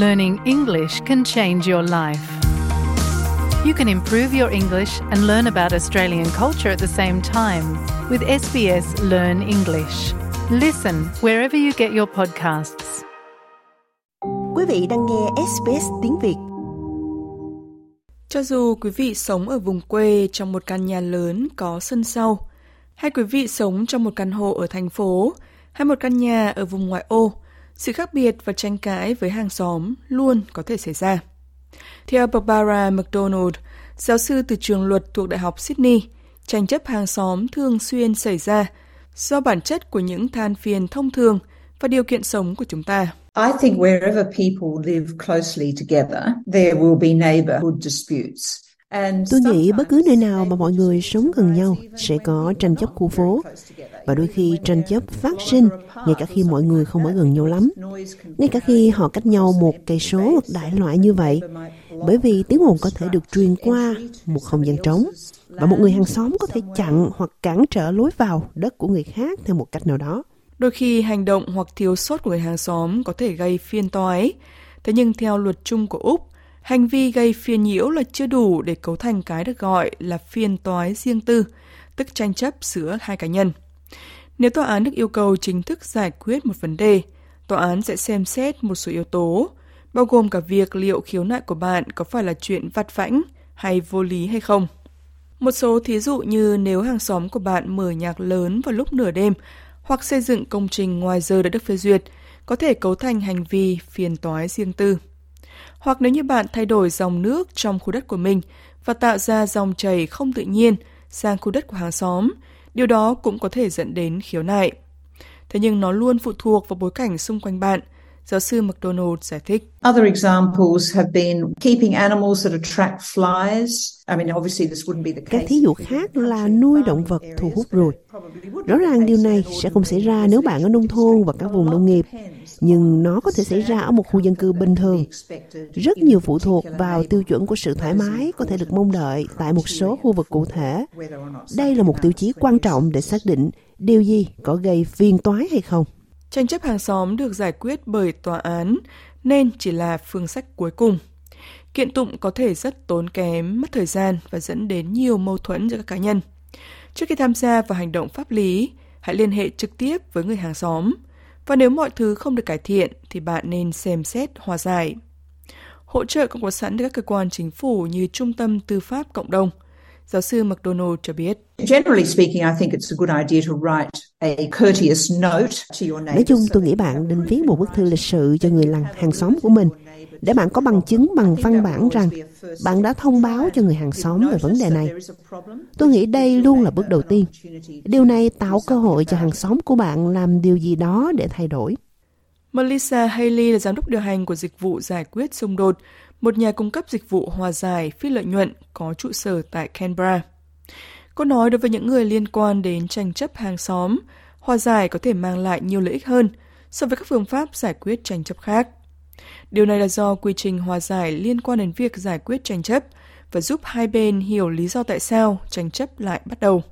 learning English can change your life. You can improve your English and learn about Australian culture at the same time with SBS Learn English. Listen wherever you get your podcasts. Quý vị đang nghe SBS tiếng Việt. Cho dù quý vị sống ở vùng quê trong một căn nhà lớn có sân sau, hay quý vị sống trong một căn hộ ở thành phố, hay một căn nhà ở vùng ngoại ô, sự khác biệt và tranh cãi với hàng xóm luôn có thể xảy ra. Theo Barbara McDonald, giáo sư từ trường luật thuộc Đại học Sydney, tranh chấp hàng xóm thường xuyên xảy ra do bản chất của những than phiền thông thường và điều kiện sống của chúng ta. I think wherever people live closely together, there will be neighborhood disputes. Tôi nghĩ bất cứ nơi nào mà mọi người sống gần nhau sẽ có tranh chấp khu phố. Và đôi khi tranh chấp phát sinh ngay cả khi mọi người không ở gần nhau lắm. Ngay cả khi họ cách nhau một cây số hoặc đại loại như vậy. Bởi vì tiếng ồn có thể được truyền qua một không gian trống. Và một người hàng xóm có thể chặn hoặc cản trở lối vào đất của người khác theo một cách nào đó. Đôi khi hành động hoặc thiếu sót của người hàng xóm có thể gây phiên toái. Thế nhưng theo luật chung của Úc, hành vi gây phiền nhiễu là chưa đủ để cấu thành cái được gọi là phiên toái riêng tư, tức tranh chấp giữa hai cá nhân. Nếu tòa án được yêu cầu chính thức giải quyết một vấn đề, tòa án sẽ xem xét một số yếu tố, bao gồm cả việc liệu khiếu nại của bạn có phải là chuyện vặt vãnh hay vô lý hay không. Một số thí dụ như nếu hàng xóm của bạn mở nhạc lớn vào lúc nửa đêm hoặc xây dựng công trình ngoài giờ đã được phê duyệt, có thể cấu thành hành vi phiền toái riêng tư. Hoặc nếu như bạn thay đổi dòng nước trong khu đất của mình và tạo ra dòng chảy không tự nhiên sang khu đất của hàng xóm, điều đó cũng có thể dẫn đến khiếu nại. Thế nhưng nó luôn phụ thuộc vào bối cảnh xung quanh bạn, giáo sư McDonald giải thích. Other examples have been keeping animals that attract flies. I mean, obviously this wouldn't be the case. Các thí dụ khác là nuôi động vật thu hút ruồi. Rõ ràng điều này sẽ không xảy ra nếu bạn ở nông thôn và các vùng nông nghiệp, nhưng nó có thể xảy ra ở một khu dân cư bình thường. Rất nhiều phụ thuộc vào tiêu chuẩn của sự thoải mái có thể được mong đợi tại một số khu vực cụ thể. Đây là một tiêu chí quan trọng để xác định điều gì có gây phiền toái hay không. Tranh chấp hàng xóm được giải quyết bởi tòa án nên chỉ là phương sách cuối cùng. Kiện tụng có thể rất tốn kém, mất thời gian và dẫn đến nhiều mâu thuẫn giữa các cá nhân. Trước khi tham gia vào hành động pháp lý, hãy liên hệ trực tiếp với người hàng xóm. Và nếu mọi thứ không được cải thiện thì bạn nên xem xét hòa giải. Hỗ trợ cũng có sẵn từ các cơ quan chính phủ như Trung tâm Tư pháp Cộng đồng. Giáo sư McDonald cho biết. Generally speaking, I think it's a good idea to write a courteous note to your neighbor. Nói chung tôi nghĩ bạn nên viết một bức thư lịch sự cho người làng hàng xóm của mình để bạn có bằng chứng bằng văn bản rằng bạn đã thông báo cho người hàng xóm về vấn đề này. Tôi nghĩ đây luôn là bước đầu tiên. Điều này tạo cơ hội cho hàng xóm của bạn làm điều gì đó để thay đổi. Melissa Haley là giám đốc điều hành của dịch vụ giải quyết xung đột, một nhà cung cấp dịch vụ hòa giải phi lợi nhuận có trụ sở tại Canberra. Cô nói đối với những người liên quan đến tranh chấp hàng xóm, hòa giải có thể mang lại nhiều lợi ích hơn so với các phương pháp giải quyết tranh chấp khác. Điều này là do quy trình hòa giải liên quan đến việc giải quyết tranh chấp và giúp hai bên hiểu lý do tại sao tranh chấp lại bắt đầu.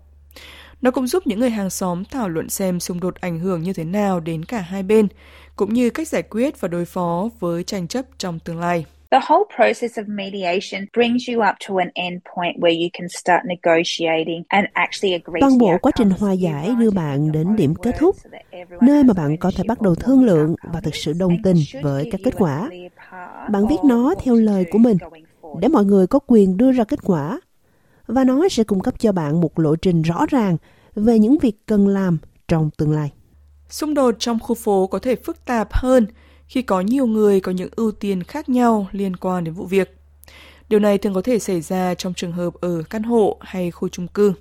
Nó cũng giúp những người hàng xóm thảo luận xem xung đột ảnh hưởng như thế nào đến cả hai bên, cũng như cách giải quyết và đối phó với tranh chấp trong tương lai. The whole process of mediation brings you up to an end point where you can start negotiating and actually agree Toàn bộ quá trình hòa giải đưa bạn đến điểm kết thúc, nơi mà bạn có thể bắt đầu thương lượng và thực sự đồng tình với các kết quả. Bạn viết nó theo lời của mình, để mọi người có quyền đưa ra kết quả. Và nó sẽ cung cấp cho bạn một lộ trình rõ ràng về những việc cần làm trong tương lai. Xung đột trong khu phố có thể phức tạp hơn khi có nhiều người có những ưu tiên khác nhau liên quan đến vụ việc. Điều này thường có thể xảy ra trong trường hợp ở căn hộ hay khu chung cư.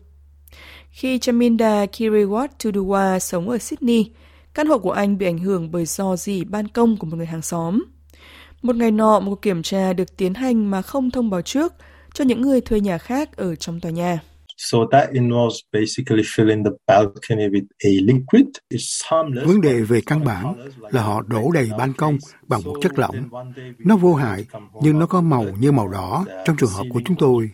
Khi Chaminda Kiriwat Tuduwa sống ở Sydney, căn hộ của anh bị ảnh hưởng bởi do dỉ ban công của một người hàng xóm. Một ngày nọ, một cuộc kiểm tra được tiến hành mà không thông báo trước cho những người thuê nhà khác ở trong tòa nhà. So that involves basically filling the balcony with a liquid. It's harmless. Vấn đề về căn bản là họ đổ đầy ban công bằng một chất lỏng. Nó vô hại, nhưng nó có màu như màu đỏ trong trường hợp của chúng tôi.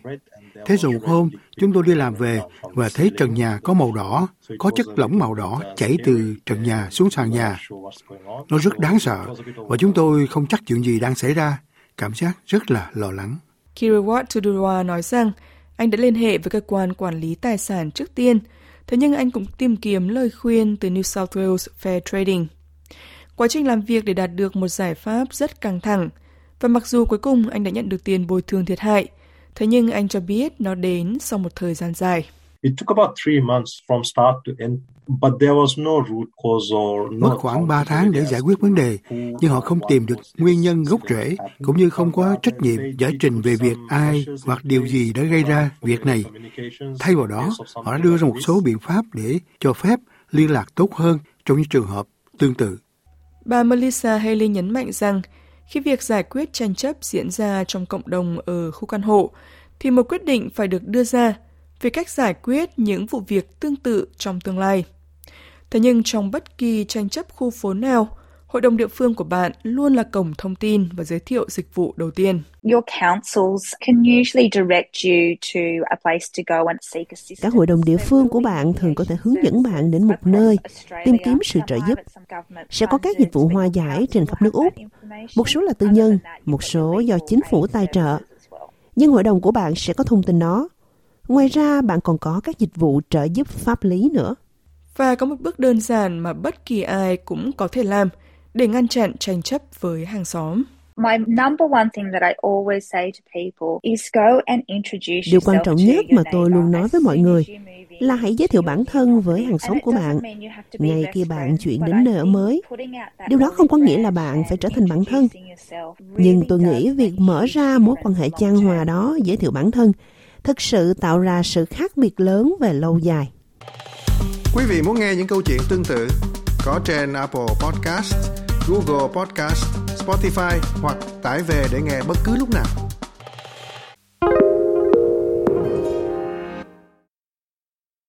Thế rồi một hôm, chúng tôi đi làm về và thấy trần nhà có màu đỏ, có chất lỏng màu đỏ chảy từ trần nhà xuống sàn nhà. Nó rất đáng sợ và chúng tôi không chắc chuyện gì đang xảy ra. Cảm giác rất là lo lắng. Kiriwat Tudurwa nói rằng anh đã liên hệ với cơ quan quản lý tài sản trước tiên, thế nhưng anh cũng tìm kiếm lời khuyên từ New South Wales Fair Trading. Quá trình làm việc để đạt được một giải pháp rất căng thẳng, và mặc dù cuối cùng anh đã nhận được tiền bồi thường thiệt hại, thế nhưng anh cho biết nó đến sau một thời gian dài. It took about three months from start to end, but there was no root cause or no Mất khoảng 3 tháng để giải quyết vấn đề, nhưng họ không tìm được nguyên nhân gốc rễ, cũng như không có trách nhiệm giải trình về việc ai hoặc điều gì đã gây ra việc này. Thay vào đó, họ đã đưa ra một số biện pháp để cho phép liên lạc tốt hơn trong những trường hợp tương tự. Bà Melissa Haley nhấn mạnh rằng khi việc giải quyết tranh chấp diễn ra trong cộng đồng ở khu căn hộ, thì một quyết định phải được đưa ra về cách giải quyết những vụ việc tương tự trong tương lai. Thế nhưng trong bất kỳ tranh chấp khu phố nào, hội đồng địa phương của bạn luôn là cổng thông tin và giới thiệu dịch vụ đầu tiên. Your councils can usually direct you to a place to go and seek assistance. Các hội đồng địa phương của bạn thường có thể hướng dẫn bạn đến một nơi tìm kiếm sự trợ giúp. Sẽ có các dịch vụ hòa giải trên khắp nước Úc. Một số là tư nhân, một số do chính phủ tài trợ. Nhưng hội đồng của bạn sẽ có thông tin đó. Ngoài ra, bạn còn có các dịch vụ trợ giúp pháp lý nữa. Và có một bước đơn giản mà bất kỳ ai cũng có thể làm để ngăn chặn tranh chấp với hàng xóm. My number one thing that I always say to people is go and introduce Điều quan trọng nhất mà tôi luôn nói với mọi người là hãy giới thiệu bản thân với hàng xóm của bạn ngay khi bạn chuyển đến nơi ở mới. Điều đó không có nghĩa là bạn phải trở thành bản thân. Nhưng tôi nghĩ việc mở ra mối quan hệ chan hòa đó, giới thiệu bản thân, thực sự tạo ra sự khác biệt lớn về lâu dài. Quý vị muốn nghe những câu chuyện tương tự có trên Apple Podcast, Google Podcast, Spotify hoặc tải về để nghe bất cứ lúc nào.